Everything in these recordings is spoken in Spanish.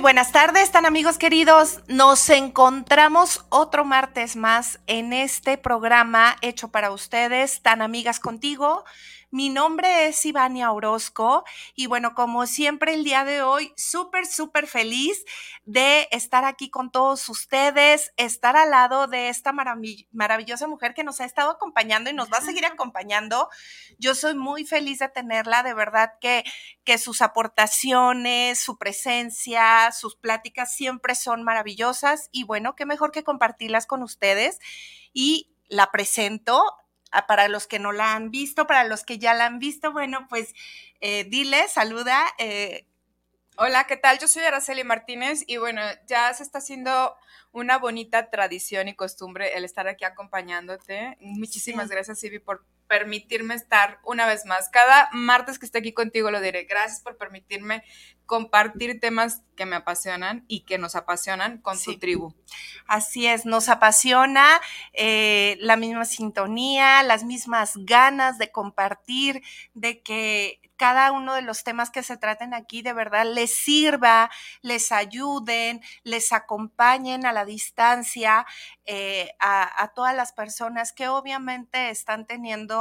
Buenas tardes, tan amigos queridos. Nos encontramos otro martes más en este programa hecho para ustedes, tan amigas contigo. Mi nombre es Ivania Orozco y bueno, como siempre el día de hoy, súper, súper feliz de estar aquí con todos ustedes, estar al lado de esta maravillosa mujer que nos ha estado acompañando y nos va a seguir acompañando. Yo soy muy feliz de tenerla, de verdad que, que sus aportaciones, su presencia, sus pláticas siempre son maravillosas y bueno, qué mejor que compartirlas con ustedes. Y la presento, para los que no la han visto, para los que ya la han visto, bueno, pues eh, dile, saluda. Eh. Hola, ¿qué tal? Yo soy Araceli Martínez y bueno, ya se está haciendo una bonita tradición y costumbre el estar aquí acompañándote. Muchísimas gracias, Ivy, por permitirme estar una vez más. Cada martes que esté aquí contigo lo diré. Gracias por permitirme compartir temas que me apasionan y que nos apasionan con su tribu. Así es, nos apasiona eh, la misma sintonía, las mismas ganas de compartir, de que cada uno de los temas que se traten aquí de verdad les sirva, les ayuden, les acompañen a la distancia eh, a, todas las personas que obviamente están teniendo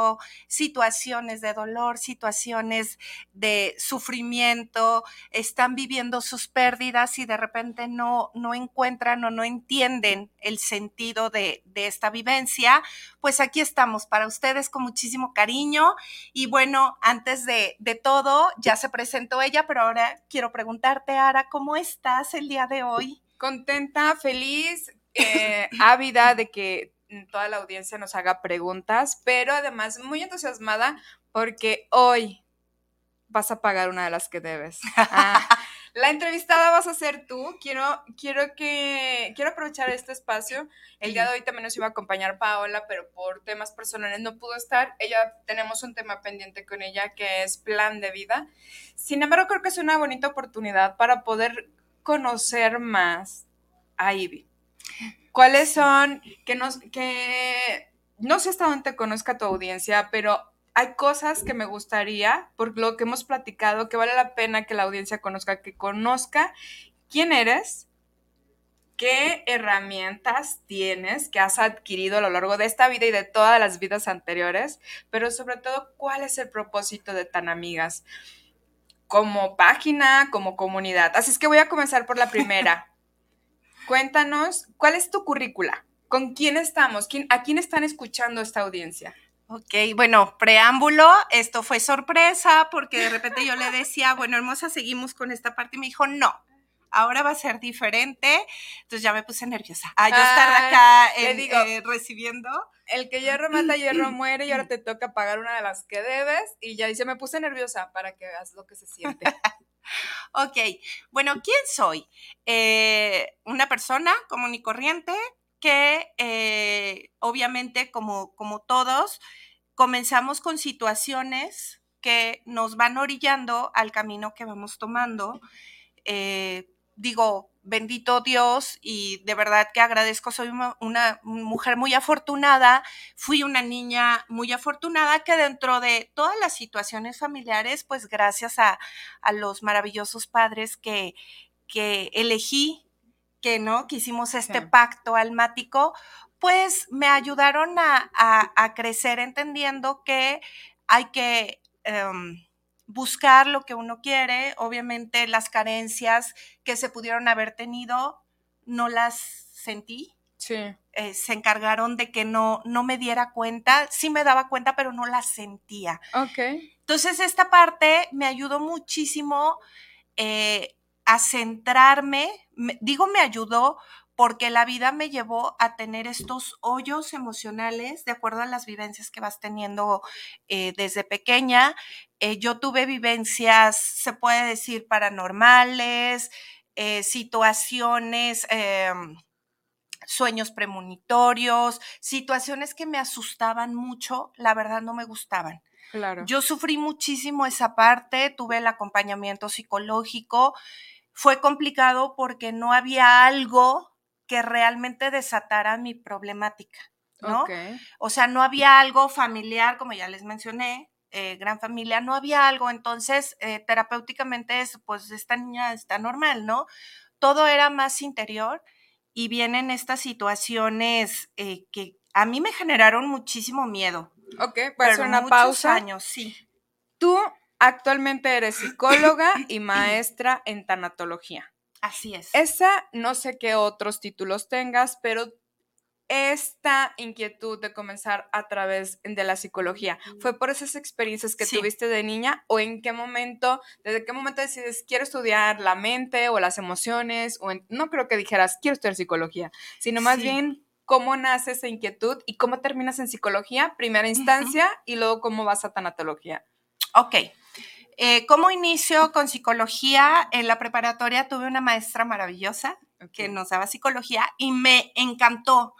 situaciones de dolor, situaciones de sufrimiento, están viviendo sus pérdidas y de repente no, no encuentran o no entienden el sentido de, esta vivencia, pues aquí estamos para ustedes con muchísimo cariño. Y bueno, antes de, de todo, ya se presentó ella, pero ahora quiero preguntarte, Ara, ¿cómo estás el día de hoy? Contenta, feliz, eh, ávida de que toda la audiencia nos haga preguntas, pero además muy entusiasmada porque hoy vas a pagar una de las que debes. Ah, la entrevistada vas a ser tú. Quiero, quiero que, quiero aprovechar este espacio. El día de hoy también nos iba a acompañar Paola, pero por temas personales no pudo estar. Ella, tenemos un tema pendiente con ella que es plan de vida. Sin embargo, creo que es una bonita oportunidad para poder conocer más a Ivy. ¿Cuáles son, que, nos, que no sé hasta dónde te conozca tu audiencia, pero hay cosas que me gustaría, por lo que hemos platicado, que vale la pena que la audiencia conozca, que conozca quién eres, qué herramientas tienes que has adquirido a lo largo de esta vida y de todas las vidas anteriores, pero sobre todo, cuál es el propósito de Tan Amigas como página, como comunidad. Así es que voy a comenzar por la primera. Cuéntanos, ¿cuál es tu currícula? ¿Con quién estamos? ¿A quién están escuchando esta audiencia? Ok, bueno, preámbulo, esto fue sorpresa porque de repente yo le decía, bueno, hermosa, seguimos con esta parte y me dijo, no, ahora va a ser diferente. Entonces ya me puse nerviosa. Ah, yo estar acá eh, recibiendo. El que hierro mata, hierro muere y ahora te toca pagar una de las que debes y ya dice, me puse nerviosa para que veas lo que se siente. ok, bueno, ¿quién soy? Eh, una persona común y corriente que eh, obviamente como, como todos comenzamos con situaciones que nos van orillando al camino que vamos tomando. Eh, digo, bendito Dios y de verdad que agradezco, soy una, mujer muy afortunada, fui una niña muy afortunada que dentro de todas las situaciones familiares, pues gracias a, los maravillosos padres que, que elegí, que no, que hicimos este pacto almático, pues me ayudaron a, crecer entendiendo que hay que... Em, buscar lo que uno quiere. Obviamente las carencias que se pudieron haber tenido no las sentí. Sí. Eh, se encargaron de que no, no me diera cuenta. Sí me daba cuenta, pero no las sentía. Ok. Entonces esta parte me ayudó muchísimo eh, a centrarme. digo me ayudó porque la vida me llevó a tener estos hoyos emocionales de acuerdo a las vivencias que vas teniendo eh, desde pequeña. Eh, yo tuve vivencias, se puede decir, paranormales, eh, situaciones, em, sueños premonitorios, situaciones que me asustaban mucho, la verdad no me gustaban. Claro. Yo sufrí muchísimo esa parte, tuve el acompañamiento psicológico. Fue complicado porque no había algo que realmente desatara mi problemática, ¿no? O sea, no había algo familiar, como ya les mencioné, eh, gran familia, no había algo, entonces eh, terapéuticamente es, pues esta niña está normal, ¿no? Todo era más interior y vienen estas situaciones eh, que a mí me generaron muchísimo miedo. Ok, pues hacer una pausa. años, sí. Tú actualmente eres psicóloga y maestra en tanatología. Así es. Esa, no sé qué otros títulos tengas, pero esta inquietud de comenzar a través de la psicología? ¿Fue por esas experiencias que tuviste de niña o en qué momento, desde qué momento decides quiero estudiar la mente o las emociones o no creo que dijeras quiero estudiar psicología, sino más bien cómo nace esa inquietud y cómo terminas en psicología, primera instancia, y luego cómo vas a tanatología. Ok. Eh, ¿Cómo inicio con psicología? En la preparatoria tuve una maestra maravillosa que nos daba psicología y me encantó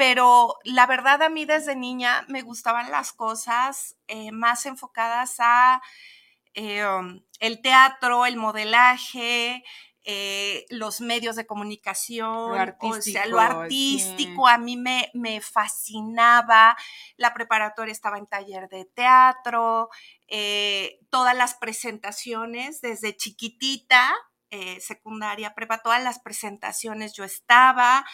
pero la verdad a mí desde niña me gustaban las cosas eh, más enfocadas a eh, um, el teatro, el modelaje, eh, los medios de comunicación, lo artístico, o sea, lo artístico a mí me, me, fascinaba. La preparatoria estaba en taller de teatro, todas las presentaciones desde chiquitita, secundaria, prepa, todas las presentaciones yo estaba.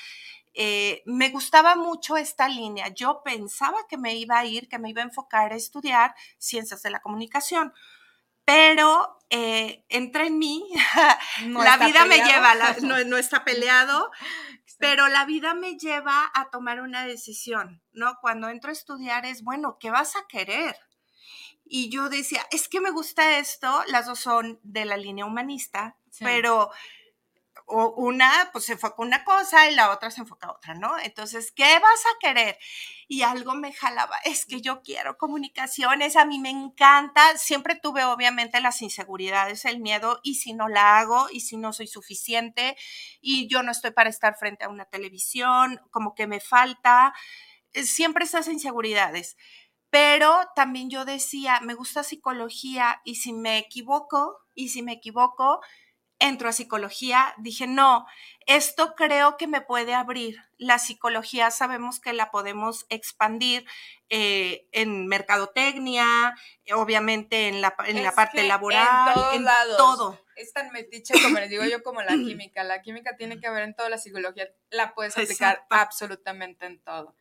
Eh, me gustaba mucho esta línea. Yo pensaba que me iba a ir, que me iba a enfocar a estudiar ciencias de la comunicación, pero eh, entra en mí, la vida me lleva, no, está peleado, pero la vida me lleva a tomar una decisión, ¿no? Cuando entro a estudiar es, bueno, ¿qué vas a querer? Y yo decía, es que me gusta esto, las dos son de la línea humanista, pero o una pues se enfoca una cosa y la otra se enfoca a otra, ¿no? Entonces, ¿qué vas a querer? Y algo me jalaba, es que yo quiero comunicaciones, a mí me encanta, siempre tuve obviamente las inseguridades, el miedo, y si no la hago, y si no soy suficiente, y yo no estoy para estar frente a una televisión, como que me falta, eh, siempre esas inseguridades. Pero también yo decía, me gusta psicología, y si me equivoco, y si me equivoco, entro a psicología, dije, no, esto creo que me puede abrir. La psicología sabemos que la podemos expandir eh, en mercadotecnia, obviamente en la, en la parte laboral, en, todo. Es tan metiche como les digo yo como la química. La química tiene que ver en toda la psicología, la puedes aplicar absolutamente en todo.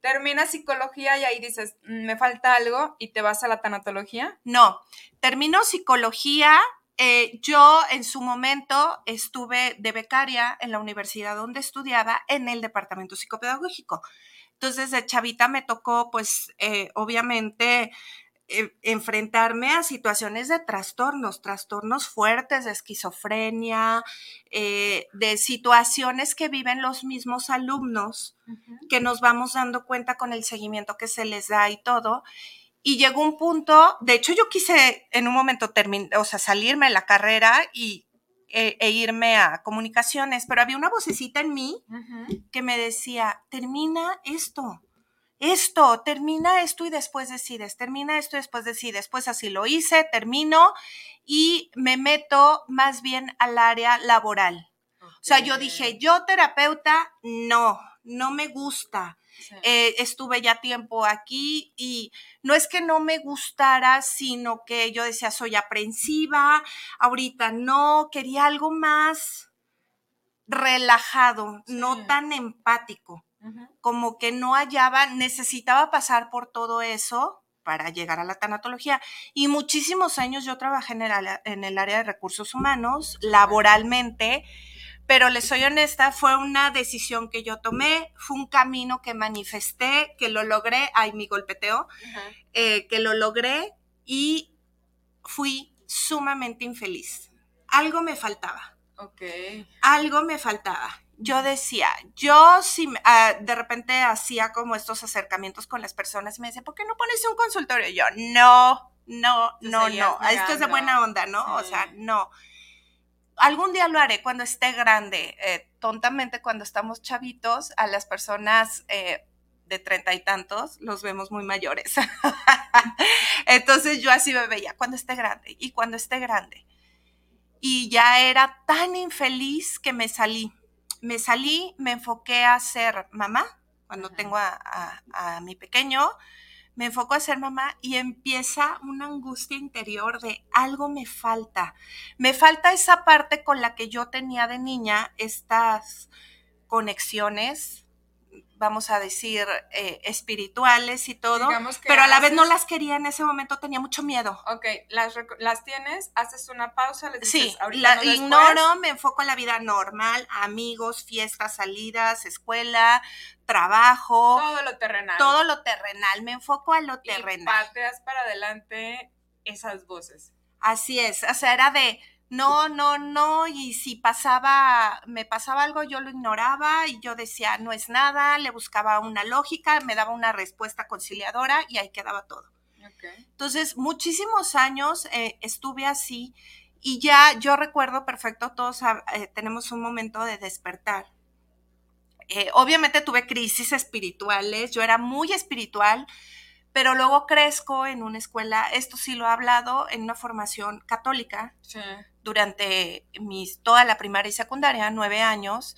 Terminas psicología y ahí dices, mm, me falta algo y te vas a la tanatología. No, termino psicología, eh, yo en su momento estuve de becaria en la universidad donde estudiaba en el departamento psicopedagógico. Entonces, de chavita me tocó, pues, eh, obviamente, eh, enfrentarme a situaciones de trastornos, trastornos fuertes de esquizofrenia, de situaciones que viven los mismos alumnos, que nos vamos dando cuenta con el seguimiento que se les da y todo. Y llegó un punto, de hecho yo quise en un momento terminar, o sea, salirme de la carrera y, e, e, irme a comunicaciones, pero había una vocecita en mí que me decía, termina esto, esto, termina esto y después decides, termina esto y después decides. Pues así lo hice, termino y me meto más bien al área laboral. O sea, yo dije, yo terapeuta, no, no me gusta. Eh, estuve ya tiempo aquí y no es que no me gustara, sino que yo decía, soy aprensiva, ahorita no, quería algo más relajado, no tan empático, como que no hallaba, necesitaba pasar por todo eso para llegar a la tanatología. Y muchísimos años yo trabajé en el, en el área de recursos humanos, laboralmente, pero les soy honesta, fue una decisión que yo tomé, fue un camino que manifesté, que lo logré, ay, mi golpeteo, eh, que lo logré y fui sumamente infeliz. Algo me faltaba. Ok. Algo me faltaba. Yo decía, yo si ah, de repente hacía como estos acercamientos con las personas y me decía, ¿por qué no pones un consultorio? Y yo, no, no, no, no, esto es de buena onda, ¿no? O sea, no algún día lo haré cuando esté grande. Eh, tontamente, cuando estamos chavitos, a las personas eh, de treinta y tantos los vemos muy mayores. Entonces yo así me veía cuando esté grande y cuando esté grande. Y ya era tan infeliz que me salí. Me salí, me enfoqué a ser mamá cuando tengo a, a mi pequeño. Me enfoco a ser mamá y empieza una angustia interior de algo me falta. Me falta esa parte con la que yo tenía de niña, estas conexiones, vamos a decir, eh, espirituales y todo, pero a la vez no las quería en ese momento, tenía mucho miedo. Ok, las, las tienes, haces una pausa, les dices, sí, la ignoro, me enfoco en la vida normal, amigos, fiestas, salidas, escuela, trabajo. Todo lo terrenal. Todo lo terrenal, me enfoco a lo terrenal. Y pateas para adelante esas voces. Así es, o sea, era de no, no, no, y si pasaba, me pasaba algo, yo lo ignoraba y yo decía, no es nada, le buscaba una lógica, me daba una respuesta conciliadora y ahí quedaba todo. Entonces, muchísimos años eh, estuve así y ya yo recuerdo perfecto, todos eh, tenemos un momento de despertar. Eh, obviamente tuve crisis espirituales, yo era muy espiritual, pero luego crezco en una escuela, esto sí lo he hablado, en una formación católica durante mis, toda la primaria y secundaria, nueve años,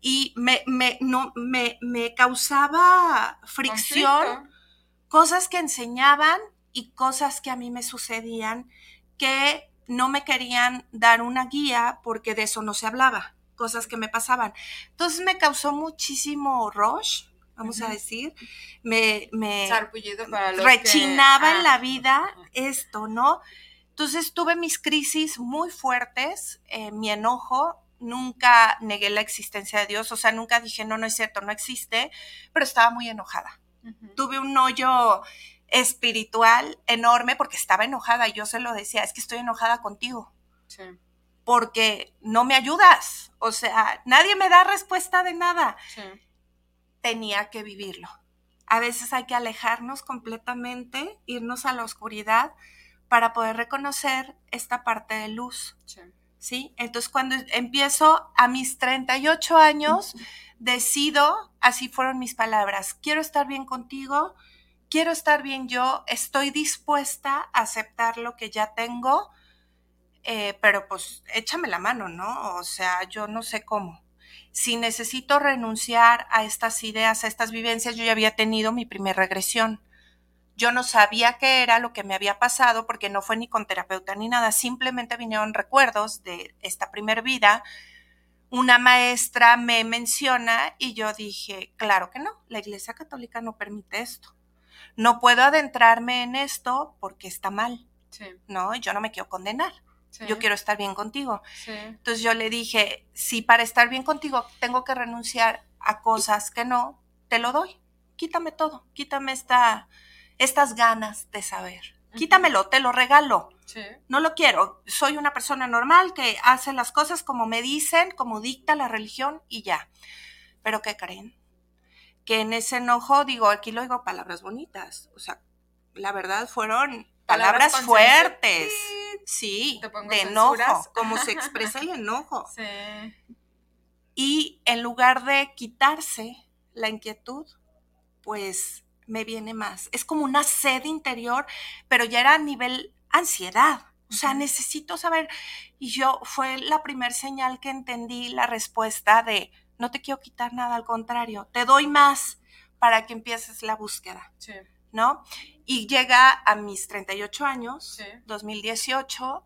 y me, me, no, me, me causaba fricción, cosas que enseñaban y cosas que a mí me sucedían que no me querían dar una guía porque de eso no se hablaba, cosas que me pasaban. Entonces me causó muchísimo rush, vamos a decir, me, me rechinaba en la vida esto, ¿no? Entonces tuve mis crisis muy fuertes, eh, mi enojo, nunca negué la existencia de Dios, o sea, nunca dije, no, no es cierto, no existe, pero estaba muy enojada. Tuve un hoyo espiritual enorme porque estaba enojada y yo se lo decía, es que estoy enojada contigo. Sí. Porque no me ayudas, o sea, nadie me da respuesta de nada. Sí tenía que vivirlo. A veces hay que alejarnos completamente, irnos a la oscuridad para poder reconocer esta parte de luz. Sí. Entonces, cuando empiezo a mis 38 años, decido, así fueron mis palabras, quiero estar bien contigo, quiero estar bien yo, estoy dispuesta a aceptar lo que ya tengo, eh, pero pues échame la mano, ¿no? O sea, yo no sé cómo si necesito renunciar a estas ideas, a estas vivencias, yo ya había tenido mi primer regresión. Yo no sabía qué era lo que me había pasado porque no fue ni con terapeuta ni nada, simplemente vinieron recuerdos de esta primer vida. Una maestra me menciona y yo dije, claro que no, la Iglesia Católica no permite esto. No puedo adentrarme en esto porque está mal. No, yo no me quiero condenar. Yo quiero estar bien contigo. Entonces yo le dije, si para estar bien contigo tengo que renunciar a cosas que no, te lo doy. Quítame todo, quítame esta, estas ganas de saber. Quítamelo, te lo regalo. No lo quiero. Soy una persona normal que hace las cosas como me dicen, como dicta la religión y ya. Pero ¿qué creen? Que en ese enojo, digo, aquí lo digo palabras bonitas. O sea, la verdad fueron palabras, fuertes. Sí, de enojo, como se expresa el enojo. Sí. Y en lugar de quitarse la inquietud, pues me viene más. Es como una sed interior, pero ya era a nivel ansiedad. O sea, necesito saber. Y yo fue la primer señal que entendí la respuesta de no te quiero quitar nada, al contrario, te doy más para que empieces la búsqueda. Sí. ¿no? Y llega a mis 38 años, 2018,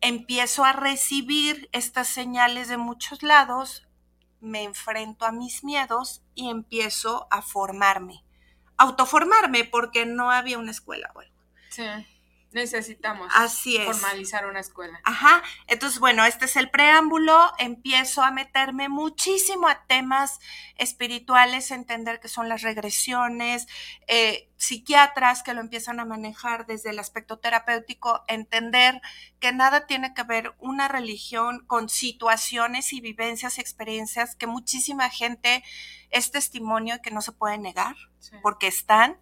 empiezo a recibir estas señales de muchos lados, me enfrento a mis miedos y empiezo a formarme, autoformarme porque no había una escuela o Sí. Necesitamos Así formalizar una escuela. Ajá. Entonces, bueno, este es el preámbulo. Empiezo a meterme muchísimo a temas espirituales, entender que son las regresiones, eh, psiquiatras que lo empiezan a manejar desde el aspecto terapéutico, entender que nada tiene que ver una religión con situaciones y vivencias, experiencias que muchísima gente es testimonio y que no se puede negar porque están.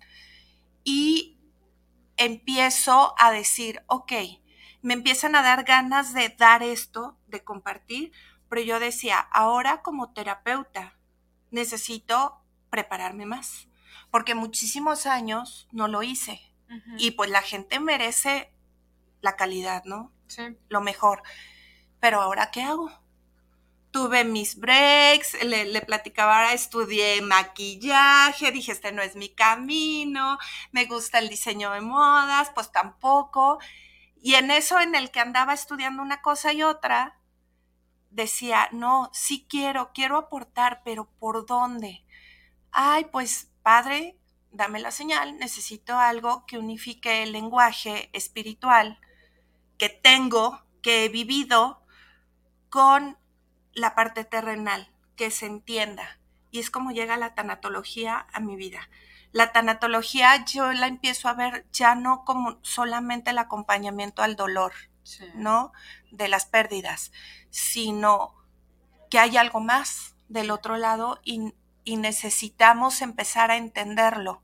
Y empiezo a decir, ok, me empiezan a dar ganas de dar esto, de compartir, pero yo decía, ahora como terapeuta necesito prepararme más, porque muchísimos años no lo hice y pues la gente merece la calidad, ¿no? Sí. Lo mejor. Pero ahora, ¿qué hago? Tuve mis breaks, le, platicaba, ahora estudié maquillaje, dije, este no es mi camino, me gusta el diseño de modas, pues tampoco. Y en eso en el que andaba estudiando una cosa y otra, decía, no, sí quiero, quiero aportar, pero ¿por dónde? Ay, pues padre, dame la señal, necesito algo que unifique el lenguaje espiritual que tengo, que he vivido con la parte terrenal, que se entienda. Y es como llega la tanatología a mi vida. La tanatología yo la empiezo a ver ya no como solamente el acompañamiento al dolor, ¿no? De las pérdidas, sino que hay algo más del otro lado y, y necesitamos empezar a entenderlo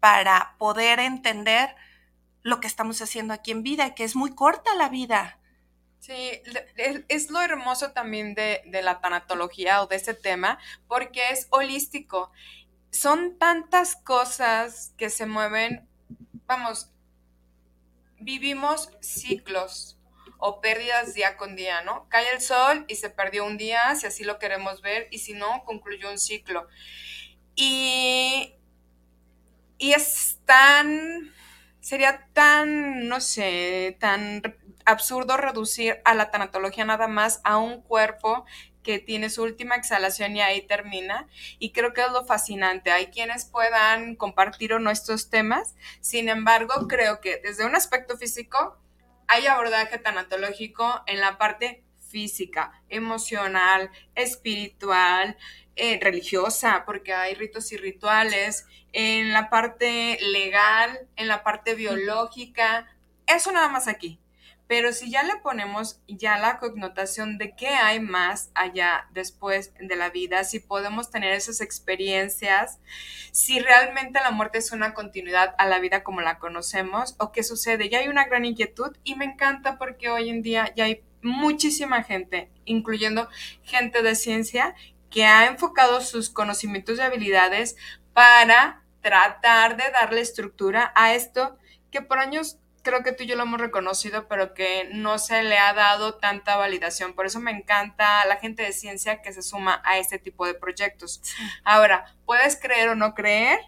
para poder entender lo que estamos haciendo aquí en vida que es muy corta la vida. Sí, es lo hermoso también de, la tanatología o de este tema, porque es holístico. Son tantas cosas que se mueven, vamos, vivimos ciclos o pérdidas día con día, ¿no? Cae el sol y se perdió un día, si así lo queremos ver, y si no, concluyó un ciclo. Y, y es tan, sería tan, no sé, tan absurdo reducir a la tanatología nada más a un cuerpo que tiene su última exhalación y ahí termina. Y creo que es lo fascinante. Hay quienes puedan compartir o no estos temas. Sin embargo, creo que desde un aspecto físico hay abordaje tanatológico en la parte física, emocional, espiritual, eh, religiosa, porque hay ritos y rituales, en la parte legal, en la parte biológica. Eso nada más aquí. Pero si ya le ponemos ya la connotación de qué hay más allá después de la vida, si podemos tener esas experiencias, si realmente la muerte es una continuidad a la vida como la conocemos o qué sucede, ya hay una gran inquietud y me encanta porque hoy en día ya hay muchísima gente, incluyendo gente de ciencia, que ha enfocado sus conocimientos y habilidades para tratar de darle estructura a esto que por años creo que tú y yo lo hemos reconocido, pero que no se le ha dado tanta validación. Por eso me encanta la gente de ciencia que se suma a este tipo de proyectos. Ahora, puedes creer o no creer,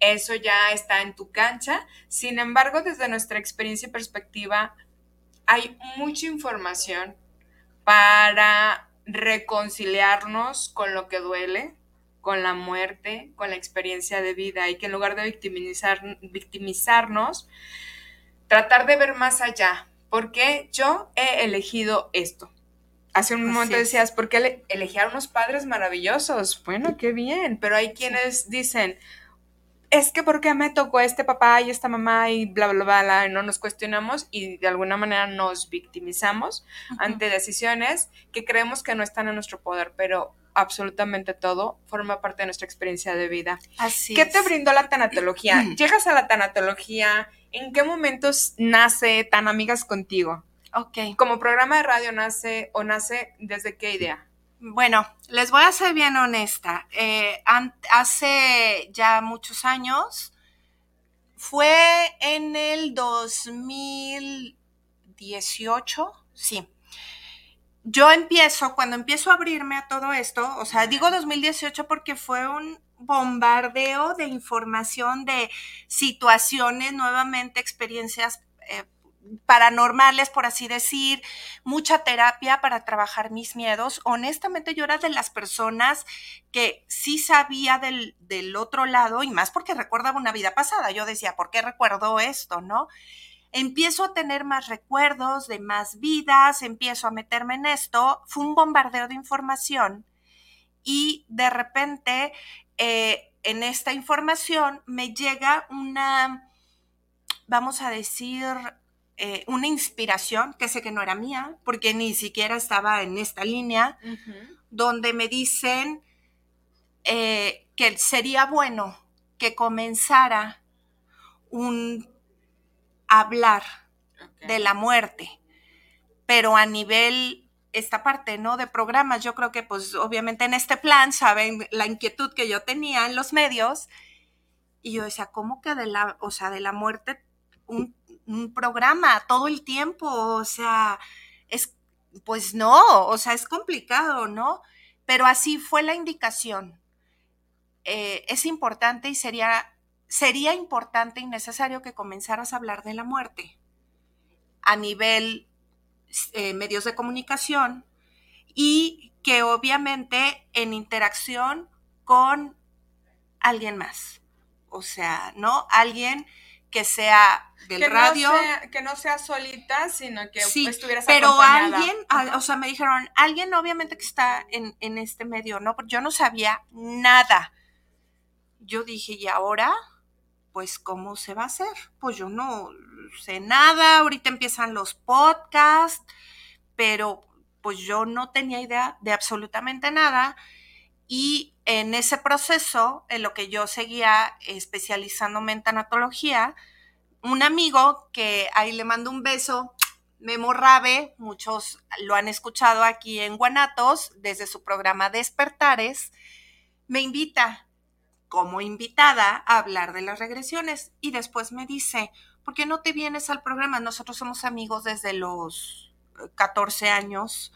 eso ya está en tu cancha. Sin embargo, desde nuestra experiencia y perspectiva, hay mucha información para reconciliarnos con lo que duele, con la muerte, con la experiencia de vida y que en lugar de victimizar, victimizarnos, tratar de ver más allá, porque yo he elegido esto. Hace un momento decías, ¿por qué elegí a unos padres maravillosos? Bueno, qué bien, pero hay quienes dicen, es que ¿por qué me tocó este papá y esta mamá y bla, bla, bla, bla, no nos cuestionamos y de alguna manera nos victimizamos ante decisiones que creemos que no están en nuestro poder, pero absolutamente todo forma parte de nuestra experiencia de vida. Así ¿Qué te brindó la tanatología? Llegas a la tanatología, ¿en qué momentos nace Tan Amigas Contigo? Ok. Como programa de radio nace o nace desde qué idea? Bueno, les voy a ser bien honesta. Eh, hace ya muchos años, fue en el 2018, sí yo empiezo, cuando empiezo a abrirme a todo esto, o sea, digo 2018 porque fue un bombardeo de información, de situaciones, nuevamente experiencias eh, paranormales, por así decir, mucha terapia para trabajar mis miedos. Honestamente, yo era de las personas que sí sabía del, del otro lado y más porque recordaba una vida pasada. Yo decía, ¿por qué recuerdo esto? ¿No? empiezo a tener más recuerdos de más vidas, empiezo a meterme en esto, fue un bombardeo de información y de repente eh, en esta información me llega una, vamos a decir, eh, una inspiración, que sé que no era mía, porque ni siquiera estaba en esta línea, donde me dicen eh, que sería bueno que comenzara un hablar de la muerte, pero a nivel esta parte, ¿no? De programas, yo creo que pues obviamente en este plan saben la inquietud que yo tenía en los medios y yo decía, ¿cómo que de la, o sea, de la muerte un, un programa todo el tiempo? O sea, es pues no, o sea, es complicado, ¿no? Pero así fue la indicación. Eh, es importante y sería, sería importante y necesario que comenzaras a hablar de la muerte a nivel eh, medios de comunicación y que obviamente en interacción con alguien más. O sea, ¿no? Alguien que sea del radio. que no sea solita, sino que sí, pero alguien, o sea, me dijeron, alguien obviamente que está en, en este medio, ¿no? Porque yo no sabía nada. Yo dije, ¿y ahora? Pues, ¿cómo se va a hacer? Pues yo no sé nada, ahorita empiezan los podcasts, pero pues yo no tenía idea de absolutamente nada. Y en ese proceso, en lo que yo seguía especializándome en tanatología, un amigo que ahí le mando un beso, Memo Rabe, muchos lo han escuchado aquí en Guanatos, desde su programa Despertares, me invita como invitada a hablar de las regresiones y después me dice, ¿por qué no te vienes al programa? Nosotros somos amigos desde los 14 años,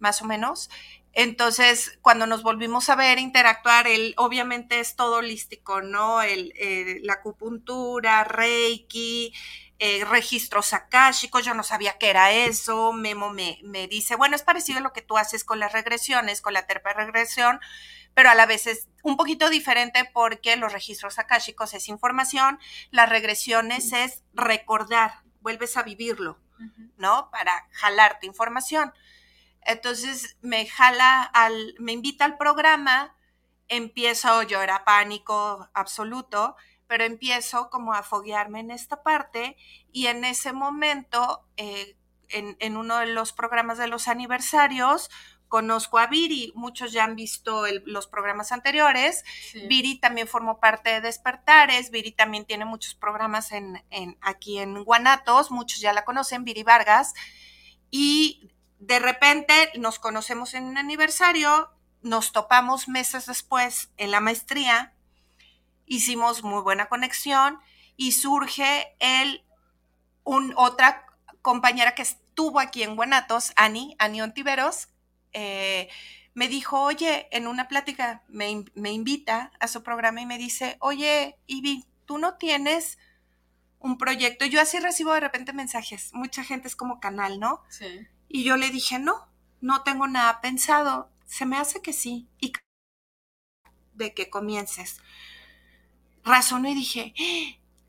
más o menos. Entonces, cuando nos volvimos a ver, interactuar, él obviamente es todo holístico, ¿no? El, eh, la acupuntura, Reiki, eh, registros akáshicos, yo no sabía qué era eso. Memo me, me, dice, bueno, es parecido a lo que tú haces con las regresiones, con la terapia regresión, pero a la vez es un poquito diferente porque los registros akáshicos es información, las regresiones es recordar, vuelves a vivirlo, ¿no? Para jalarte información. Entonces me jala al, me invita al programa, empiezo, yo era pánico absoluto, pero empiezo como a foguearme en esta parte y en ese momento, eh, en, uno de los programas de los aniversarios, conozco a Viri, muchos ya han visto los programas anteriores, Viri también formó parte de Despertares, Viri también tiene muchos programas en, aquí en Guanatos, muchos ya la conocen, Viri Vargas, y de repente nos conocemos en un aniversario, nos topamos meses después en la maestría, hicimos muy buena conexión y surge el, un, otra compañera que estuvo aquí en Guanatos, Ani, Ani Ontiveros, eh, me dijo, oye, en una plática me, me, invita a su programa y me dice, oye, Ivy, tú no tienes un proyecto. Yo así recibo de repente mensajes. Mucha gente es como canal, ¿no? Sí. Y yo le dije, no, no tengo nada pensado. Se me hace que sí. Y de que comiences. Razonó y dije,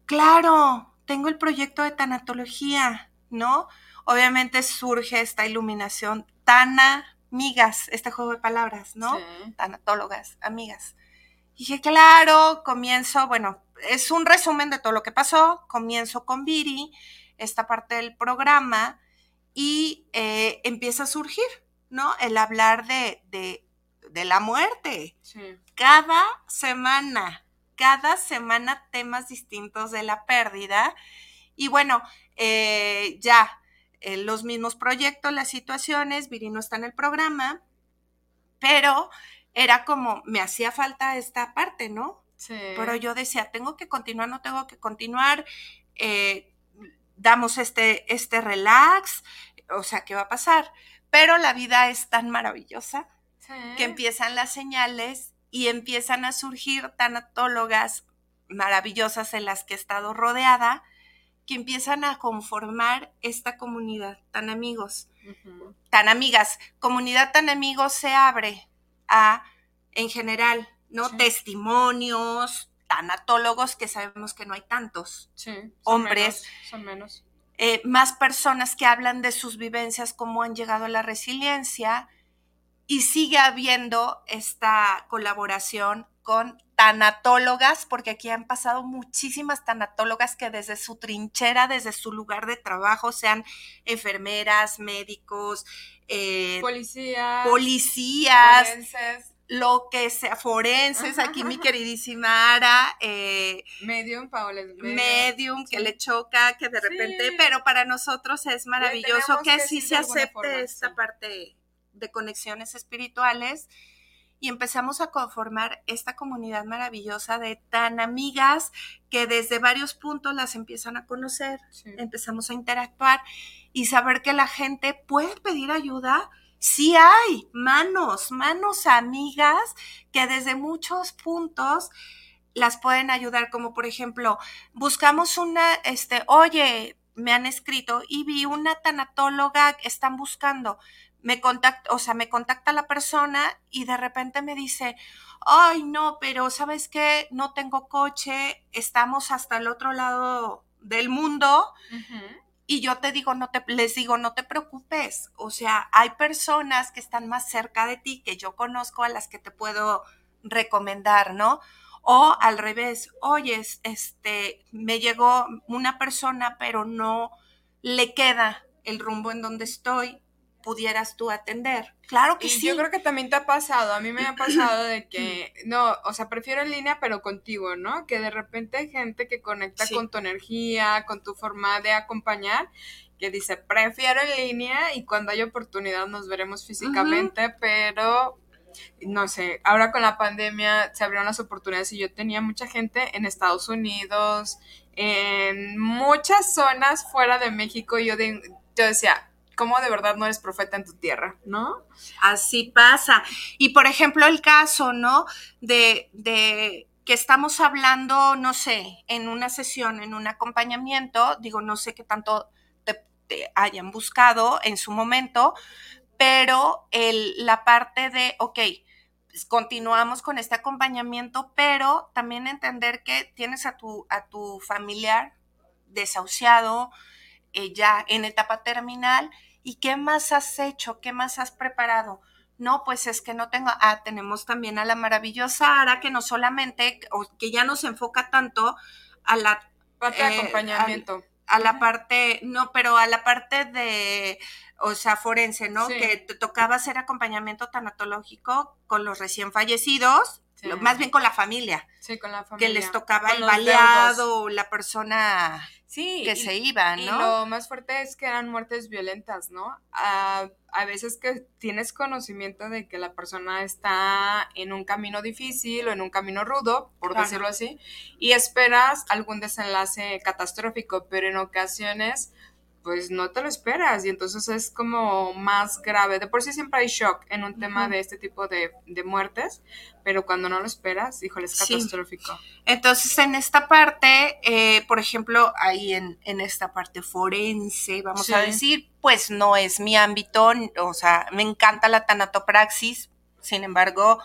claro, tengo el proyecto de tanatología, ¿no? Obviamente surge esta iluminación tana, amigas, este juego de palabras, ¿no? Tanatólogas, amigas. Y dije, claro, comienzo, bueno, es un resumen de todo lo que pasó. Comienzo con Viri, esta parte del programa, y eh, empieza a surgir, ¿no? El hablar de, de, la muerte. Cada semana, cada semana temas distintos de la pérdida. Y bueno, eh, ya eh, los mismos proyectos, las situaciones, Viri no está en el programa, pero era como, me hacía falta esta parte, ¿no? Sí. Pero yo decía, tengo que continuar, no tengo que continuar, damos este, este relax, o sea, ¿qué va a pasar? Pero la vida es tan maravillosa que empiezan las señales y empiezan a surgir tanatólogas maravillosas en las que he estado rodeada, que empiezan a conformar esta comunidad, tan amigos, tan amigas. Comunidad tan amigos se abre a, en general, ¿no? Testimonios, tanatólogos, que sabemos que no hay tantos. hombres. son menos. Eh, más personas que hablan de sus vivencias, cómo han llegado a la resiliencia, y sigue habiendo esta colaboración con tanatólogas, porque aquí han pasado muchísimas tanatólogas que desde su trinchera, desde su lugar de trabajo, sean enfermeras, médicos, eh, policías, policías, lo que sea, forenses, aquí mi queridísima Ara, eh, medium, Paola, medium, que le choca, que de repente, pero para nosotros es maravilloso que, sí se acepte esta parte de conexiones espirituales y empezamos a conformar esta comunidad maravillosa de tan amigas que desde varios puntos las empiezan a conocer, empezamos a interactuar y saber que la gente puede pedir ayuda. Sí hay manos, manos amigas que desde muchos puntos las pueden ayudar, como por ejemplo, buscamos una, este, oye, me han escrito y vi una tanatóloga, están buscando, me contacta, o sea, me contacta la persona y de repente me dice, ay, no, pero sabes qué, no tengo coche, estamos hasta el otro lado del mundo. Y yo te digo, no te, les digo, no te preocupes. O sea, hay personas que están más cerca de ti, que yo conozco, a las que te puedo recomendar, ¿no? O al revés, oye, este, me llegó una persona, pero no le queda el rumbo en donde estoy, pudieras tú atender. Claro que sí. Yo creo que también te ha pasado, a mí me ha pasado de que, no, o sea, prefiero en línea, pero contigo, ¿no? Que de repente hay gente que conecta con tu energía, con tu forma de acompañar, que dice, prefiero en línea y cuando hay oportunidad nos veremos físicamente, pero no sé, ahora con la pandemia se abrieron las oportunidades y yo tenía mucha gente en Estados Unidos, en muchas zonas fuera de México y yo, yo decía, cómo de verdad no eres profeta en tu tierra, ¿no? Así pasa. Y por ejemplo, el caso, ¿no? De, de que estamos hablando, no sé, en una sesión, en un acompañamiento, digo, no sé qué tanto te, hayan buscado en su momento, pero el, la parte de, ok, pues, continuamos con este acompañamiento, pero también entender que tienes a tu, a tu familiar desahuciado, eh, ya en etapa terminal, ¿Y qué más has hecho? ¿Qué más has preparado? No, pues es que no tengo, ah, tenemos también a la maravillosa Ara que no solamente, o que ya no se enfoca tanto a la parte de eh, acompañamiento. A, la parte, no, pero a la parte de, o sea, forense, ¿no? Que te tocaba hacer acompañamiento tanatológico con los recién fallecidos, más bien con la familia. Sí, con la familia. Que les tocaba el baleado, la persona sí, que se iba, ¿no? Y lo más fuerte es que eran muertes violentas, ¿no? A, a, veces que tienes conocimiento de que la persona está en un camino difícil o en un camino rudo, por decirlo así, y esperas algún desenlace catastrófico, pero en ocasiones pues no te lo esperas y entonces es como más grave. De por sí siempre hay shock en un tema de este tipo de, muertes, pero cuando no lo esperas, híjole, es catastrófico. Entonces en esta parte, eh, por ejemplo, ahí en, esta parte forense, vamos a decir, pues no es mi ámbito, o sea, me encanta la tanatopraxis, sin embargo,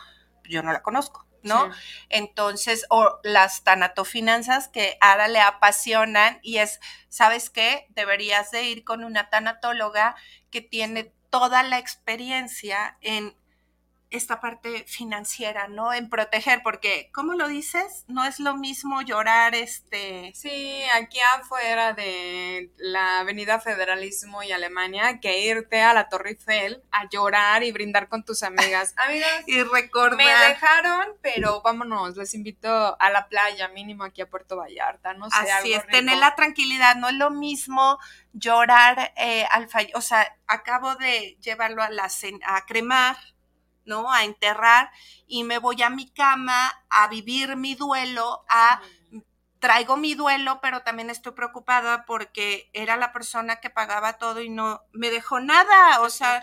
yo no la conozco. ¿No? Entonces, o las tanatofinanzas que Ada le apasionan y es, ¿sabes qué? Deberías de ir con una tanatóloga que tiene toda la experiencia en esta parte financiera, ¿no? En proteger, porque, ¿cómo lo dices? No es lo mismo llorar, este... Sí, aquí afuera de la Avenida Federalismo y Alemania, que irte a la Torre Eiffel a llorar y brindar con tus amigas. Amigas, y recordar. Me dejaron, pero vámonos, les invito a la playa, mínimo aquí a Puerto Vallarta, no sé. Así es, tener la tranquilidad, no es lo mismo llorar eh, al fallo, o sea, acabo de llevarlo a la a cremar, ¿no? A enterrar y me voy a mi cama a vivir mi duelo, a traigo mi duelo, pero también estoy preocupada porque era la persona que pagaba todo y no me dejó nada, o sea,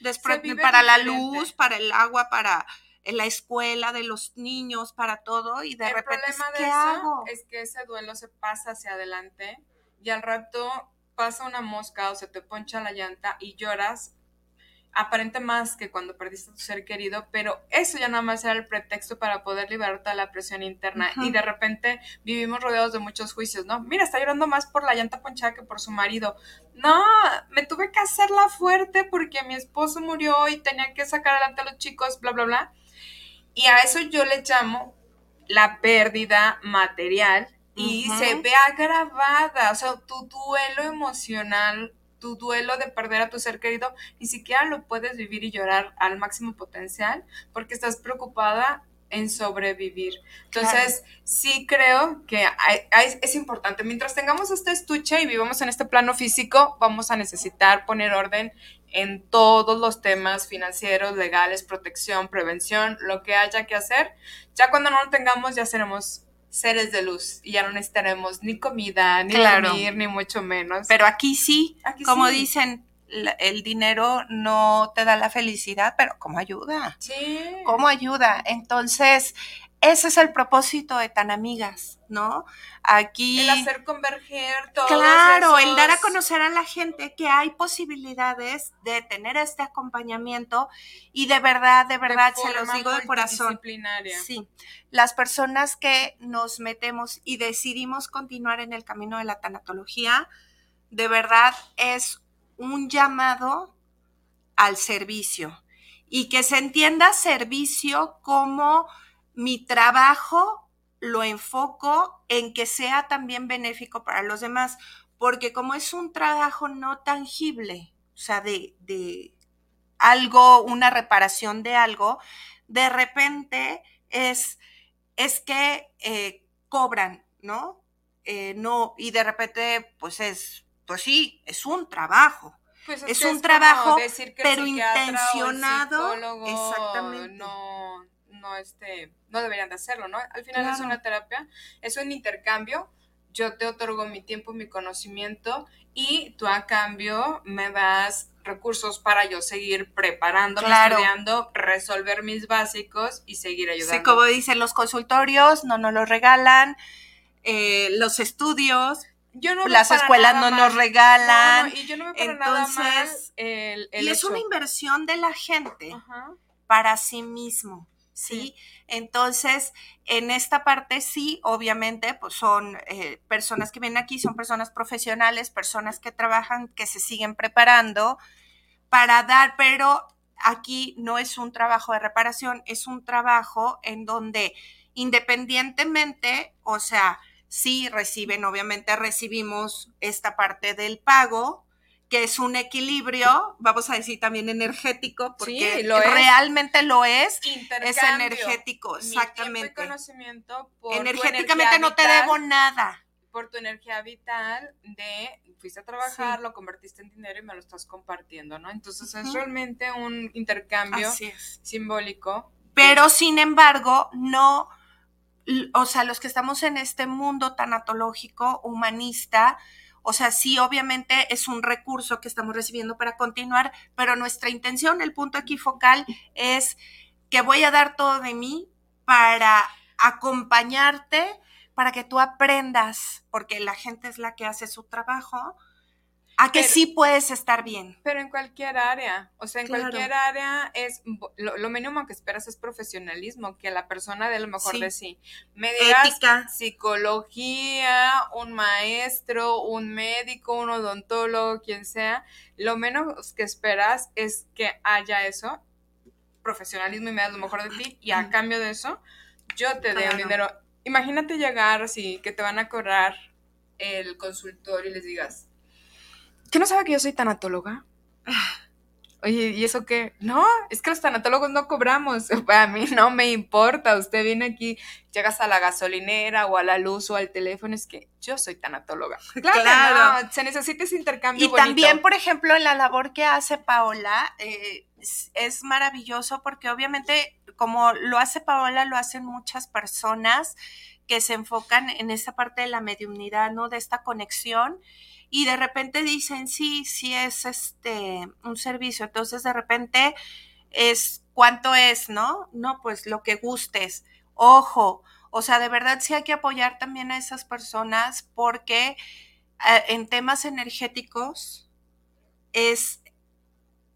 después para la luz, para el agua, para la escuela de los niños, para todo y de el repente problema de eso es que ese duelo se pasa hacia adelante y al rato pasa una mosca o se te poncha la llanta y lloras aparente más que cuando perdiste a tu ser querido, pero eso ya nada más era el pretexto para poder liberarte de la presión interna y de repente vivimos rodeados de muchos juicios, ¿no? Mira, está llorando más por la llanta ponchada que por su marido. No, me tuve que hacerla fuerte porque mi esposo murió y tenía que sacar adelante a los chicos, bla, bla, bla. Y a eso yo le llamo la pérdida material y se ve agravada, o sea, tu duelo emocional tu duelo de perder a tu ser querido, ni siquiera lo puedes vivir y llorar al máximo potencial porque estás preocupada en sobrevivir. Entonces, sí creo que es importante. Mientras tengamos este estuche y vivamos en este plano físico, vamos a necesitar poner orden en todos los temas financieros, legales, protección, prevención, lo que haya que hacer. Ya cuando no lo tengamos, ya seremos seres de luz y ya no necesitaremos ni comida, ni dormir, ni mucho menos. Pero aquí sí, como dicen, el dinero no te da la felicidad, pero ¿cómo ayuda? Sí. ¿Cómo ayuda? Entonces, ese es el propósito de Tan Amigas, ¿no? Aquí. El hacer converger todo. Claro, el dar a conocer a la gente que hay posibilidades de tener este acompañamiento y de verdad, de verdad, se los digo de corazón. Sí. Las personas que nos metemos y decidimos continuar en el camino de la tanatología, de verdad es un llamado al servicio y que se entienda servicio como mi trabajo lo enfoco en que sea también benéfico para los demás, porque como es un trabajo no tangible, o sea, de, de algo, una reparación de algo, de repente es, es que eh, cobran, ¿no? Eh, no, y de repente, pues es, pues sí, es un trabajo. Pues es, un trabajo, pero intencionado. Exactamente. No, no, este, no deberían de hacerlo, ¿no? Al final es una terapia, es un intercambio. Yo te otorgo mi tiempo, mi conocimiento y tú a cambio me das recursos para yo seguir preparándome, estudiando, resolver mis básicos y seguir ayudando. Sí, como dicen los consultorios, no nos los regalan, eh, los estudios, yo no las escuelas no nos regalan. y yo no me Entonces, el, y es una inversión de la gente para sí mismo. ¿Sí? Entonces, en esta parte sí, obviamente, pues son eh, personas que vienen aquí, son personas profesionales, personas que trabajan, que se siguen preparando para dar, pero aquí no es un trabajo de reparación, es un trabajo en donde independientemente, o sea, sí reciben, obviamente recibimos esta parte del pago, que es un equilibrio, vamos a decir también energético, porque realmente lo es, es energético, exactamente. conocimiento Energéticamente no te debo nada. Por tu energía vital de fuiste a trabajar, lo convertiste en dinero y me lo estás compartiendo, ¿no? Entonces es realmente un intercambio simbólico. Pero sin embargo, no, o sea, los que estamos en este mundo tanatológico, humanista, o sea, sí, obviamente es un recurso que estamos recibiendo para continuar, pero nuestra intención, el punto aquí focal es que voy a dar todo de mí para acompañarte, para que tú aprendas, porque la gente es la que hace su trabajo, a que sí puedes estar bien. Pero en cualquier área, o sea, en cualquier área es, lo, mínimo que esperas es profesionalismo, que la persona de lo mejor de sí. Me Ética. psicología, un maestro, un médico, un odontólogo, quien sea, lo menos que esperas es que haya eso, profesionalismo y me das lo mejor de ti, y a cambio de eso, yo te doy un dinero. Imagínate llegar así, que te van a cobrar el consultorio y les digas, ¿Qué no sabe que yo soy tanatóloga? Oye, ¿y eso qué? No, es que los tanatólogos no cobramos. A mí no me importa. Usted viene aquí, llegas a la gasolinera o a la luz o al teléfono. Es que yo soy tanatóloga. Claro, se necesita ese intercambio. Y también, por ejemplo, en la labor que hace Paola, eh, es maravilloso porque obviamente, como lo hace Paola, lo hacen muchas personas que se enfocan en esa parte de la mediunidad, ¿no? De esta conexión y de repente dicen, sí, sí es este un servicio, entonces de repente es cuánto es, ¿no? No, pues lo que gustes. Ojo, o sea, de verdad sí hay que apoyar también a esas personas porque eh, en temas energéticos es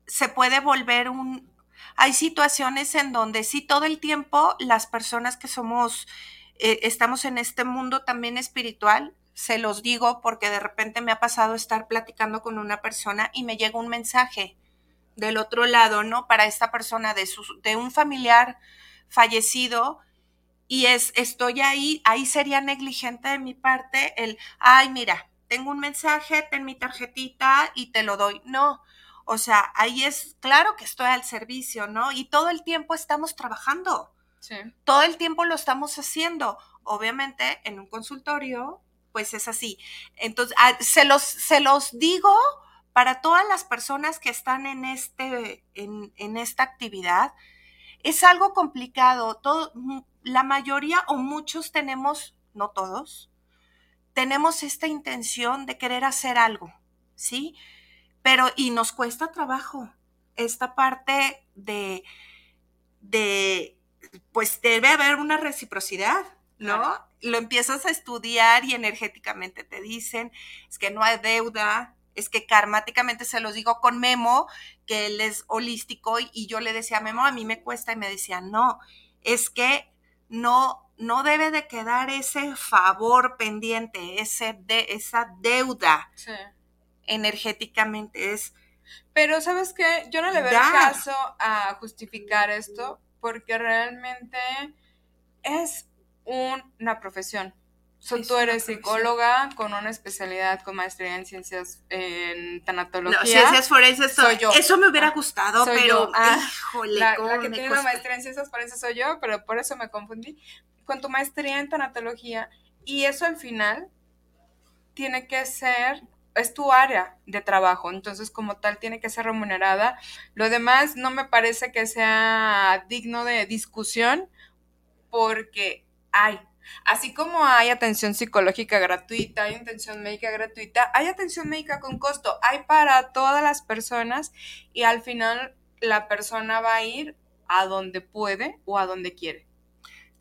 se puede volver un hay situaciones en donde sí todo el tiempo las personas que somos eh, estamos en este mundo también espiritual se los digo porque de repente me ha pasado estar platicando con una persona y me llega un mensaje del otro lado, ¿no? Para esta persona de, su, de un familiar fallecido y es, estoy ahí, ahí sería negligente de mi parte el, ay, mira, tengo un mensaje, ten mi tarjetita y te lo doy. No, o sea, ahí es claro que estoy al servicio, ¿no? Y todo el tiempo estamos trabajando. Sí. Todo el tiempo lo estamos haciendo. Obviamente, en un consultorio pues es así. Entonces, ah, se, los, se los digo para todas las personas que están en, este, en, esta actividad, es algo complicado. Todo, la mayoría o muchos tenemos, no todos, tenemos esta intención de querer hacer algo, ¿sí? Pero, y nos cuesta trabajo esta parte de, de, pues debe haber una reciprocidad, ¿no? Lo empiezas a estudiar y energéticamente te dicen, es que no hay deuda, es que karmáticamente se los digo con Memo, que él es holístico y yo le decía, Memo, a mí me cuesta y me decía, no, es que no, no debe de quedar ese favor pendiente, ese de, esa deuda energéticamente es... Pero sabes qué, yo no le veo caso a justificar esto porque realmente es una profesión tú eres psicóloga con una especialidad con maestría en ciencias en tanatología. No, ciencias forenses soy yo. Eso me hubiera gustado, pero ah, híjole, la, la que tiene una maestría en ciencias forenses soy yo, pero por eso me confundí. Con tu maestría en tanatología y eso al final tiene que ser es tu área de trabajo, entonces como tal tiene que ser remunerada. Lo demás no me parece que sea digno de discusión porque hay Así como hay atención psicológica gratuita, hay atención médica gratuita, hay atención médica con costo, hay para todas las personas y al final la persona va a ir a donde puede o a donde quiere.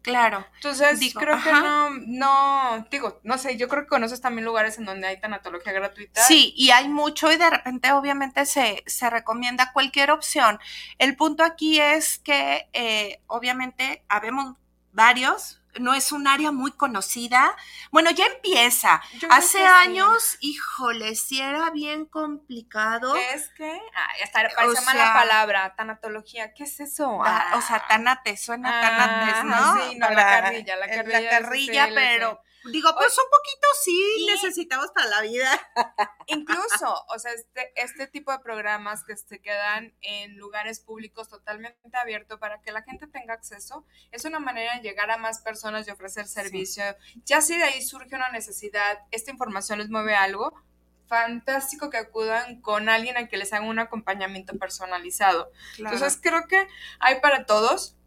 Claro. Entonces, creo que no, no, digo, no sé, yo creo que conoces también lugares en donde hay tanatología gratuita. Sí, y hay mucho y de repente obviamente se, se recomienda cualquier opción. El punto aquí es que eh, obviamente habemos varios, no es un área muy conocida. Bueno, ya empieza. Hace años, híjole, si era bien complicado. ¿Qué es que? Ay, hasta parece mala palabra, tanatología. ¿Qué es eso? Ah, o sea, tanate, suena ah, tanates, ¿no? Sí, no, la, carrilla, la carrilla. La carrilla, pero Digo, pues un poquito sí necesitamos para la vida. Incluso, o sea, este, este tipo de programas que se quedan en lugares públicos totalmente abiertos para que la gente tenga acceso, es una manera de llegar a más personas y ofrecer servicio. Ya si de ahí surge una necesidad, esta información les mueve algo, fantástico que acudan con alguien a que les haga un acompañamiento personalizado. Entonces creo que hay para todos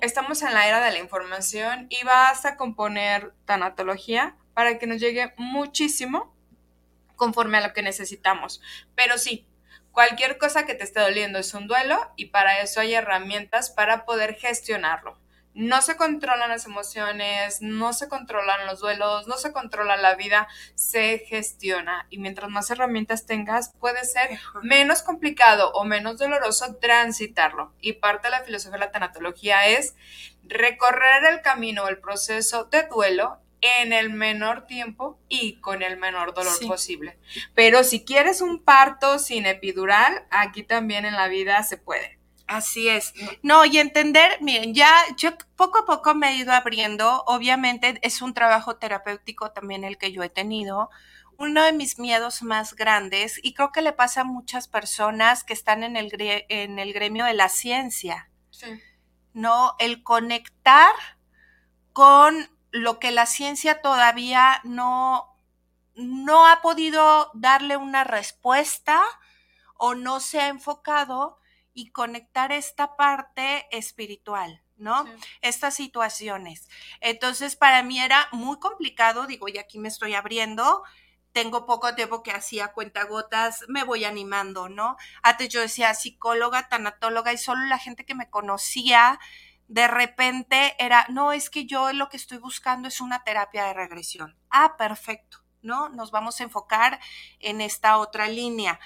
estamos en la era de la información y vas a componer tanatología para que nos llegue muchísimo conforme a lo que necesitamos. Pero sí, cualquier cosa que te esté doliendo es un duelo y para eso hay herramientas para poder gestionarlo no se controlan las emociones, no se controlan los duelos, no se controla la vida, se gestiona. Y mientras más herramientas tengas, puede ser menos complicado o menos doloroso transitarlo. Y parte de la filosofía de la tanatología es recorrer el camino, el proceso de duelo en el menor tiempo y con el menor dolor posible. Pero si quieres un parto sin epidural, aquí también en la vida se puede. Así es. No, y entender, miren, ya yo poco a poco me he ido abriendo, obviamente es un trabajo terapéutico también el que yo he tenido. Uno de mis miedos más grandes, y creo que le pasa a muchas personas que están en el, en el gremio de la ciencia, ¿no? El conectar con lo que la ciencia todavía no, no ha podido darle una respuesta o no se ha enfocado y conectar esta parte espiritual, ¿no? Estas situaciones. Entonces, para mí era muy complicado, digo, y aquí me estoy abriendo, tengo poco tiempo que hacía cuentagotas, me voy animando, ¿no? Antes yo decía psicóloga, tanatóloga, y solo la gente que me conocía, de repente era, no, es que yo lo que estoy buscando es una terapia de regresión. Ah, perfecto, ¿no? Nos vamos a enfocar en esta otra línea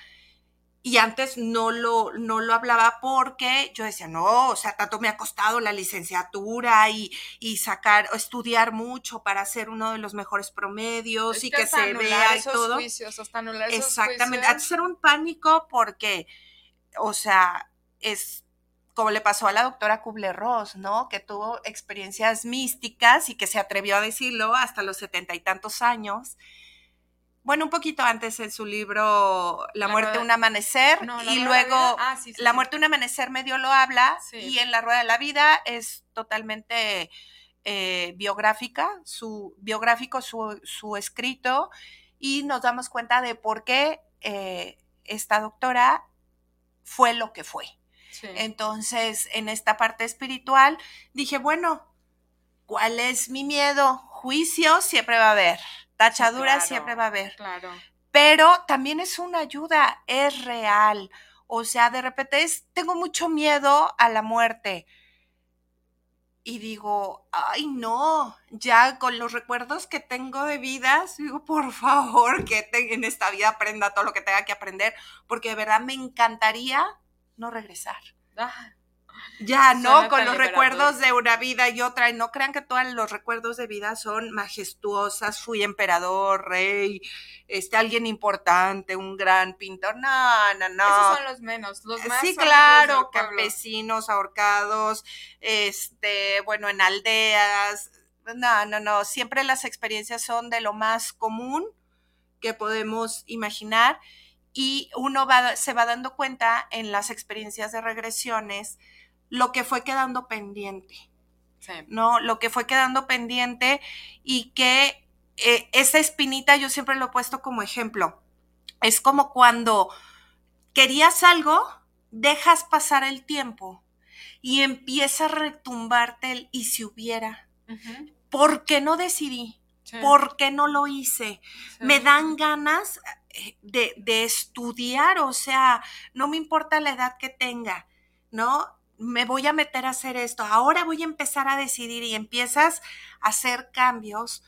y antes no lo, no lo hablaba porque yo decía, no, o sea, tanto me ha costado la licenciatura y, y sacar, estudiar mucho para ser uno de los mejores promedios y que, se vea y todo. Juicios, hasta anular esos Exactamente, antes era un pánico porque, o sea, es como le pasó a la doctora Kubler-Ross, ¿no? Que tuvo experiencias místicas y que se atrevió a decirlo hasta los setenta y tantos años bueno, un poquito antes en su libro La, muerte un amanecer y luego ah, La muerte un amanecer medio lo habla y en La rueda de la vida es totalmente eh, biográfica, su biográfico, su, escrito y nos damos cuenta de por qué eh, esta doctora fue lo que fue. Entonces, en esta parte espiritual, dije, bueno, ¿cuál es mi miedo? Juicio siempre va a haber, tachadura siempre va a haber. Claro. Pero también es una ayuda, es real. O sea, de repente es, tengo mucho miedo a la muerte y digo, ay no, ya con los recuerdos que tengo de vidas, digo, por favor, que en esta vida aprenda todo lo que tenga que aprender, porque de verdad me encantaría no regresar. Ah. Ya, ¿no? Con los recuerdos de una vida y otra. Y no crean que todos los recuerdos de vida son majestuosas. Fui emperador, rey, este, alguien importante, un gran pintor. No, no, no. Esos son los menos. Los más sí, claro, campesinos ahorcados, este, bueno, en aldeas. No, no, no. Siempre las experiencias son de lo más común que podemos imaginar. Y uno va, se va dando cuenta en las experiencias de regresiones lo que fue quedando pendiente. ¿No? Lo que fue quedando pendiente y que eh, esa espinita yo siempre lo he puesto como ejemplo. Es como cuando querías algo, dejas pasar el tiempo y empieza a retumbarte el y si hubiera. ¿Por qué no decidí? ¿Por qué no lo hice? Me dan ganas eh, de, de, estudiar, o sea, no me importa la edad que tenga, ¿no? Me voy a meter a hacer esto, ahora voy a empezar a decidir y empiezas a hacer cambios,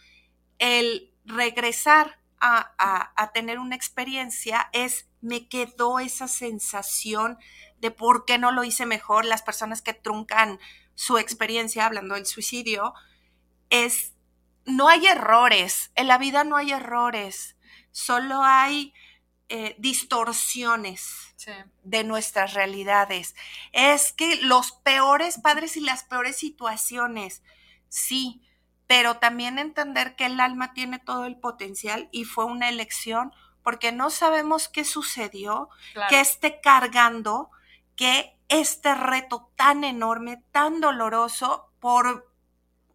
el regresar a, tener una experiencia es, me quedó esa sensación de por qué no lo hice mejor. Las personas que truncan su experiencia, hablando del suicidio, es, no hay errores, en la vida no hay errores, solo hay eh, distorsiones de nuestras realidades. Es que los peores padres y las peores situaciones, sí, pero también entender que el alma tiene todo el potencial y fue una elección porque no sabemos qué sucedió, que esté cargando, que este reto tan enorme, tan doloroso, por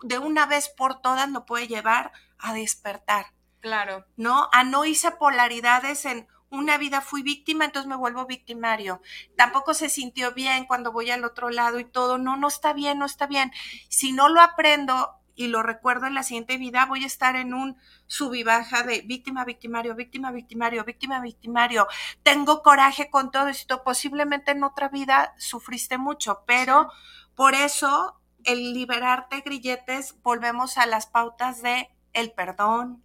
de una vez por todas lo puede llevar a despertar. Claro. ¿No? A no irse polaridades en una vida fui víctima, entonces me vuelvo victimario. Tampoco se sintió bien cuando voy al otro lado y todo. No, no está bien, no está bien. Si no lo aprendo y lo recuerdo en la siguiente vida, voy a estar en un sub y baja de víctima, victimario, víctima, victimario, víctima, victimario. Tengo coraje con todo esto. Posiblemente en otra vida sufriste mucho, pero por eso el liberarte grilletes, volvemos a las pautas de el perdón,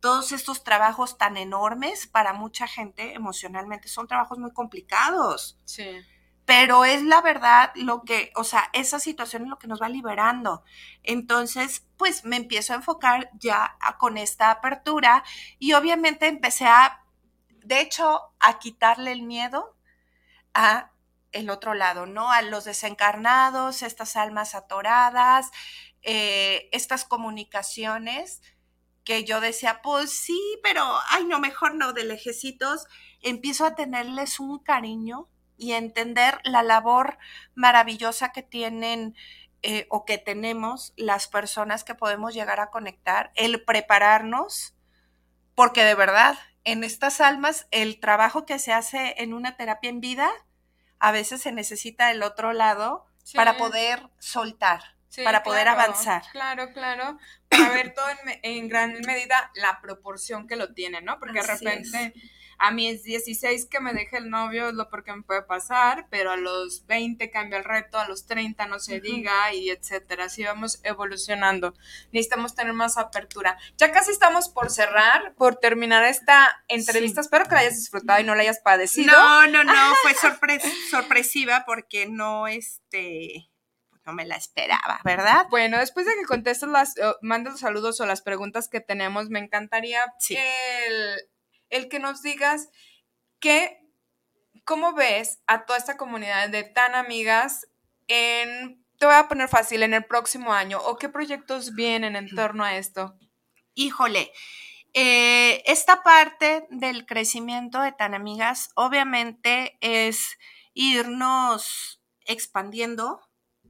todos estos trabajos tan enormes para mucha gente emocionalmente son trabajos muy complicados. Sí. Pero es la verdad lo que, o sea, esa situación es lo que nos va liberando. Entonces, pues me empiezo a enfocar ya con esta apertura y obviamente empecé a, de hecho, a quitarle el miedo a el otro lado, ¿no? A los desencarnados, estas almas atoradas, eh, estas comunicaciones que yo decía, pues sí, pero, ay, no, mejor no, de lejecitos, empiezo a tenerles un cariño y a entender la labor maravillosa que tienen eh, o que tenemos las personas que podemos llegar a conectar, el prepararnos, porque de verdad, en estas almas, el trabajo que se hace en una terapia en vida, a veces se necesita el otro lado para poder soltar para poder avanzar. Claro, claro, para ver todo en, gran medida la proporción que lo tiene, ¿no? Porque de repente a mí es 16 que me deje el novio, es lo porque me puede pasar, pero a los 20 cambia el reto, a los 30 no se diga y etcétera. Así vamos evolucionando. Necesitamos tener más apertura. Ya casi estamos por cerrar, por terminar esta entrevista. Espero que la hayas disfrutado y no la hayas padecido. No, no, no, fue sorpresiva porque no, este no me la esperaba, ¿verdad? Bueno, después de que contestes las, mandes los saludos o las preguntas que tenemos, me encantaría el, que nos digas que, ¿cómo ves a toda esta comunidad de tan amigas en, te voy a poner fácil, en el próximo año, o qué proyectos vienen en torno a esto? Híjole, eh, esta parte del crecimiento de tan amigas, obviamente es irnos expandiendo,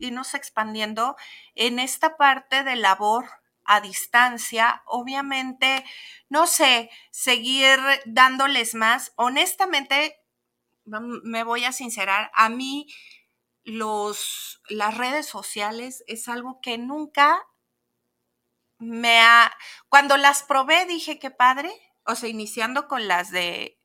irnos expandiendo en esta parte de labor a distancia, obviamente, no sé, seguir dándoles más. Honestamente, me voy a sincerar, a mí los, las redes sociales es algo que nunca me ha, cuando las probé dije qué padre, o sea, iniciando con las de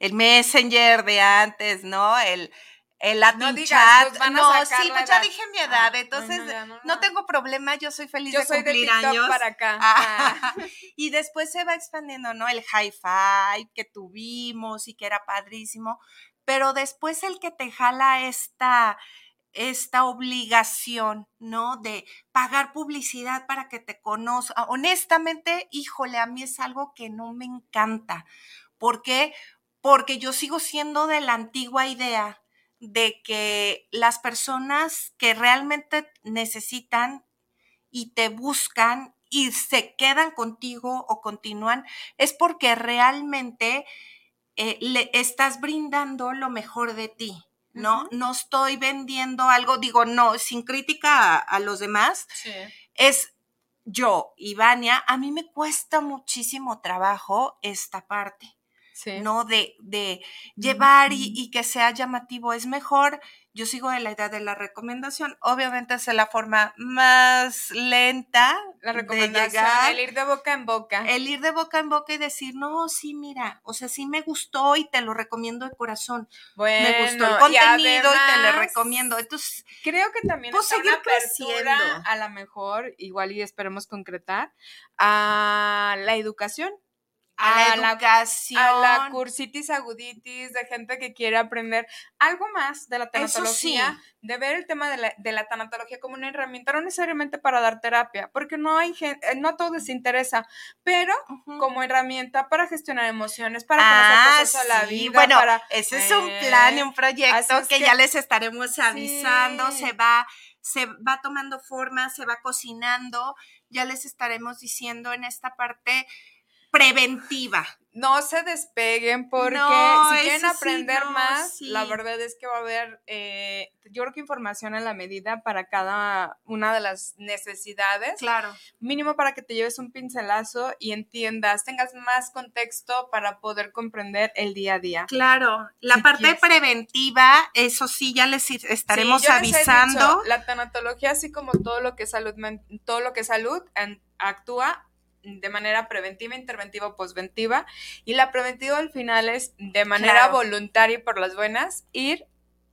el Messenger de antes, ¿no? El, el Latin no chat. no, sí, pues ya dije mi edad, entonces no, tengo problema, yo soy feliz de cumplir años. para acá. Ah. y después se va expandiendo, ¿no? El hi-fi que tuvimos y que era padrísimo, pero después el que te jala esta esta obligación, ¿no? De pagar publicidad para que te conozca. Honestamente, híjole, a mí es algo que no me encanta. ¿Por qué? Porque yo sigo siendo de la antigua idea de que las personas que realmente necesitan y te buscan y se quedan contigo o continúan, es porque realmente eh, le estás brindando lo mejor de ti. ¿no? No estoy vendiendo algo, digo, no, sin crítica a, los demás. Es yo, Ivania, a mí me cuesta muchísimo trabajo esta parte. ¿No? De, de llevar y, y, que sea llamativo. Es mejor yo sigo de la idea de la recomendación. Obviamente es la forma más lenta la recomendación, el ir de boca en boca. El ir de boca en boca y decir, no, sí, mira, o sea, sí me gustó y te lo recomiendo de corazón. Bueno, me gustó el contenido y, te lo recomiendo. Entonces, creo que también pues, creciendo. a lo mejor, igual y esperemos concretar, a la educación a, la educación. a la cursitis aguditis, de gente que quiere aprender algo más de la tanatología, de ver el tema de la, de la, tanatología como una herramienta, no necesariamente para dar terapia, porque no hay gente, eh, no a todos les interesa, pero como herramienta para gestionar emociones, para conocer ah, la vida. Bueno, ese es un plan y un proyecto que, ya les estaremos avisando, se va se va tomando forma, se va cocinando, ya les estaremos diciendo en esta parte preventiva. No se despeguen porque si quieren aprender más, la verdad es que va a haber, eh, yo creo que información en la medida para cada una de las necesidades. Claro. Mínimo para que te lleves un pincelazo y entiendas, tengas más contexto para poder comprender el día a día. Claro. La parte preventiva, eso sí, ya les estaremos avisando. la tanatología, así como todo lo que es salud, todo lo que es salud, actúa de manera preventiva, interventiva o posventiva. Y la preventiva al final es de manera voluntaria y por las buenas ir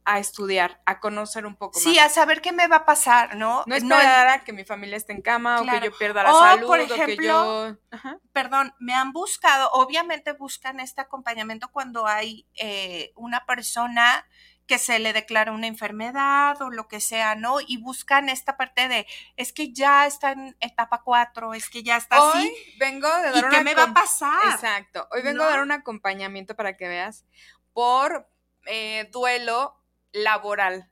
a estudiar, a conocer un poco más. Sí, a saber qué me va a pasar, ¿no? No esperar a que mi familia esté en cama o que yo pierda la salud por ejemplo, o que yo... Perdón, me han buscado, obviamente buscan este acompañamiento cuando hay eh, una persona que se le declara una enfermedad o lo que sea, ¿no? Y buscan esta parte de, es que ya está en etapa 4, es que ya está Hoy así. vengo de dar ¿Y qué me va a pasar? Exacto. Hoy vengo a dar un acompañamiento para que veas por eh, duelo laboral.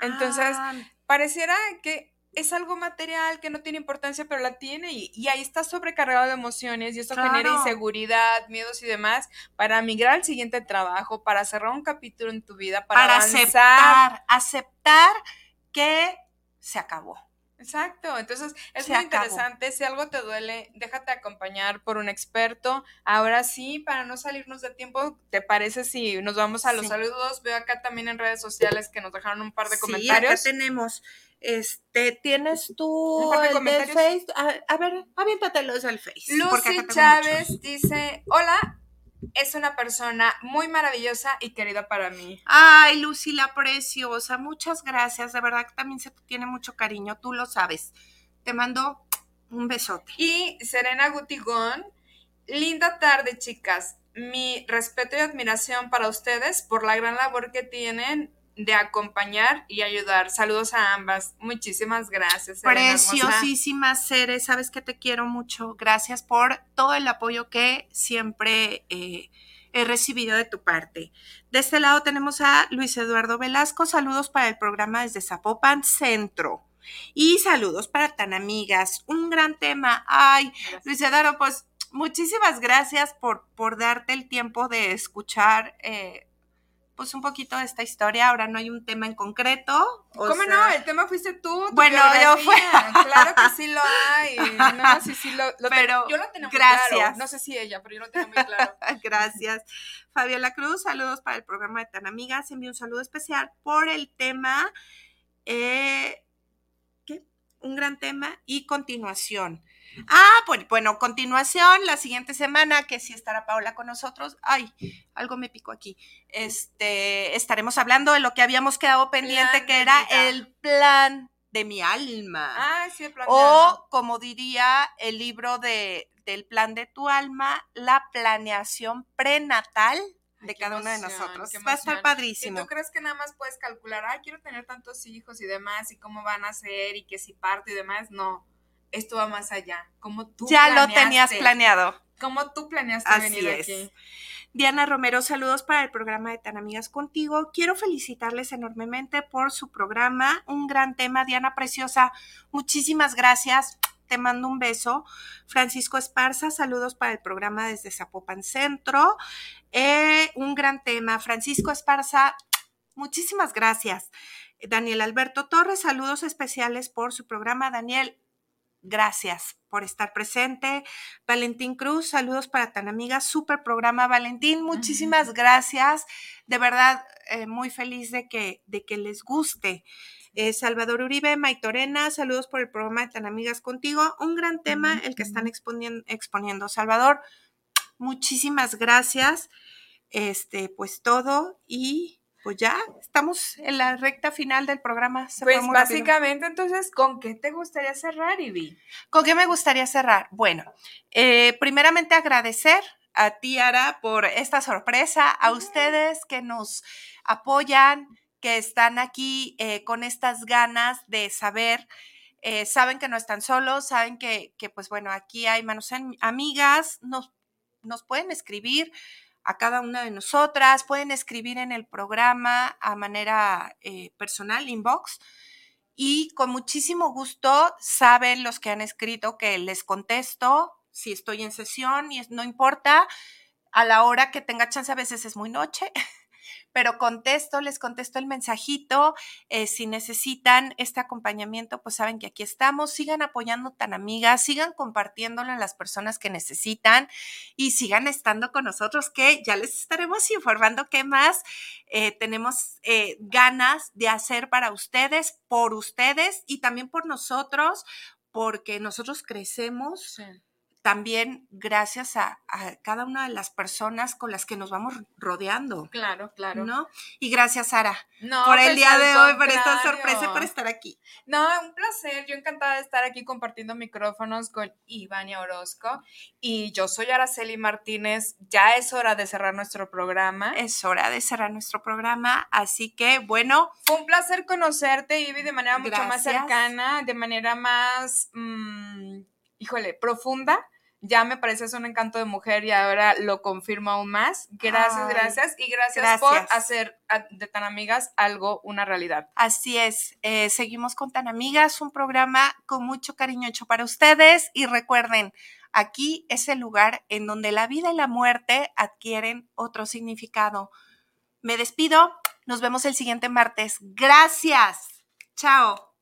Entonces, ah. pareciera que es algo material que no tiene importancia, pero la tiene y, ahí está sobrecargado de emociones y eso genera inseguridad, miedos y demás para migrar al siguiente trabajo, para cerrar un capítulo en tu vida, para, aceptar, aceptar que se acabó. Exacto, entonces es muy interesante, si algo te duele, déjate acompañar por un experto. Ahora sí, para no salirnos de tiempo, ¿te parece si nos vamos a los saludos? Veo acá también en redes sociales que nos dejaron un par de comentarios. Sí, acá tenemos este, ¿tienes tú el de Face? A, ver, aviéntatelos al Face. Lucy Chávez dice, hola, es una persona muy maravillosa y querida para mí. Ay, Lucy, la preciosa, muchas gracias, de verdad que también se te tiene mucho cariño, tú lo sabes. Te mando un besote. Y Serena Gutigón, linda tarde, chicas. Mi respeto y admiración para ustedes por la gran labor que tienen de acompañar y ayudar. Saludos a ambas. Muchísimas gracias. Preciosísimas seres, sabes que te quiero mucho. Gracias por todo el apoyo que siempre eh, he recibido de tu parte. De este lado tenemos a Luis Eduardo Velasco. Saludos para el programa desde Zapopan Centro. Y saludos para tan amigas. Un gran tema. Ay, Luis Eduardo, pues muchísimas gracias por, por darte el tiempo de escuchar. Eh, pues un poquito de esta historia. Ahora no hay un tema en concreto. ¿Cómo no? El tema fuiste tú. Tu bueno, yo fui. Claro que sí lo hay. No, sí, sí lo, pero Yo lo muy gracias. claro. No sé si ella, pero yo lo tenía muy claro. gracias. Fabiola Cruz, saludos para el programa de Tan Amigas. Envío un saludo especial por el tema. Eh, ¿Qué? Un gran tema y continuación. Ah, pues bueno, continuación, la siguiente semana, que sí estará Paola con nosotros. Ay, algo me picó aquí. Este, estaremos hablando de lo que habíamos quedado pendiente, Plan que era el plan de mi alma. Ah, sí, el plan de o, alma. como diría el libro de, del plan de tu alma, la planeación prenatal Ay, de cada uno de nosotros. Va a estar padrísimo. Si tú crees que nada más puedes calcular, ah, quiero tener tantos hijos y demás, y cómo van a ser, y que si parto y demás, no. Esto va más allá. Como tú Ya lo tenías planeado. Como tú planeaste Así venir es. aquí. Diana Romero, saludos para el programa de Tan Amigas Contigo. Quiero felicitarles enormemente por su programa. Un gran tema, Diana Preciosa. Muchísimas gracias. Te mando un beso. Francisco Esparza, saludos para el programa desde Zapopan Centro. Eh, un gran tema. Francisco Esparza, muchísimas gracias. Daniel Alberto Torres, saludos especiales por su programa. Daniel, gracias por estar presente. Valentín Cruz, saludos para tan amiga, super programa Valentín, muchísimas gracias, de verdad eh, muy feliz de que, de que les guste. Eh, Salvador Uribe, Maitorena, saludos por el programa de Tan Amigas Contigo, un gran tema el que están exponiendo, exponiendo. Salvador, muchísimas gracias, este, pues todo y pues ya estamos en la recta final del programa. Se Pues rápido. básicamente, entonces, ¿con qué te gustaría cerrar, Ivy? ¿Con qué me gustaría cerrar? Bueno, eh, primeramente agradecer a ti, Ara, por esta sorpresa, a ustedes que nos apoyan, que están aquí eh, con estas ganas de saber. eh, saben que no están solos, saben que, que, pues bueno, aquí hay manos en- amigas, nos, nos pueden escribir a cada una de nosotras, pueden escribir en el programa a manera eh, personal, inbox, y con muchísimo gusto saben los que han escrito que les contesto si estoy en sesión y no importa a la hora que tenga chance, a veces es muy noche, pero contesto, les contesto el mensajito. eh, si necesitan este acompañamiento, pues saben que aquí estamos. Sigan apoyando tan amigas, sigan compartiéndolo a las personas que necesitan y sigan estando con nosotros, que ya les estaremos informando qué más eh, tenemos eh, ganas de hacer para ustedes, por ustedes y también por nosotros, porque nosotros crecemos también gracias a, a cada una de las personas con las que nos vamos rodeando. Claro, claro. ¿No? Y gracias, Sara, No, por el pues, día de hoy, por esta sorpresa y por estar aquí. No, un placer. Yo encantada de estar aquí compartiendo micrófonos con Ivania Orozco. Y yo soy Araceli Martínez. Ya es hora de cerrar nuestro programa. Es hora de cerrar nuestro programa, así que bueno, Fue un placer conocerte, Ivy, de manera mucho más cercana, de manera más, mm, híjole, profunda. Ya me pareces un encanto de mujer y ahora lo confirmo aún más. Gracias, Ay, gracias. Y gracias, por hacer a- de tan amigas algo una realidad. así es. eh, seguimos con Tan Amigas, un programa con mucho cariño hecho para ustedes y recuerden, aquí es el lugar en donde la vida y la muerte adquieren otro significado. Me despido, nos vemos el siguiente martes. Gracias. Chao.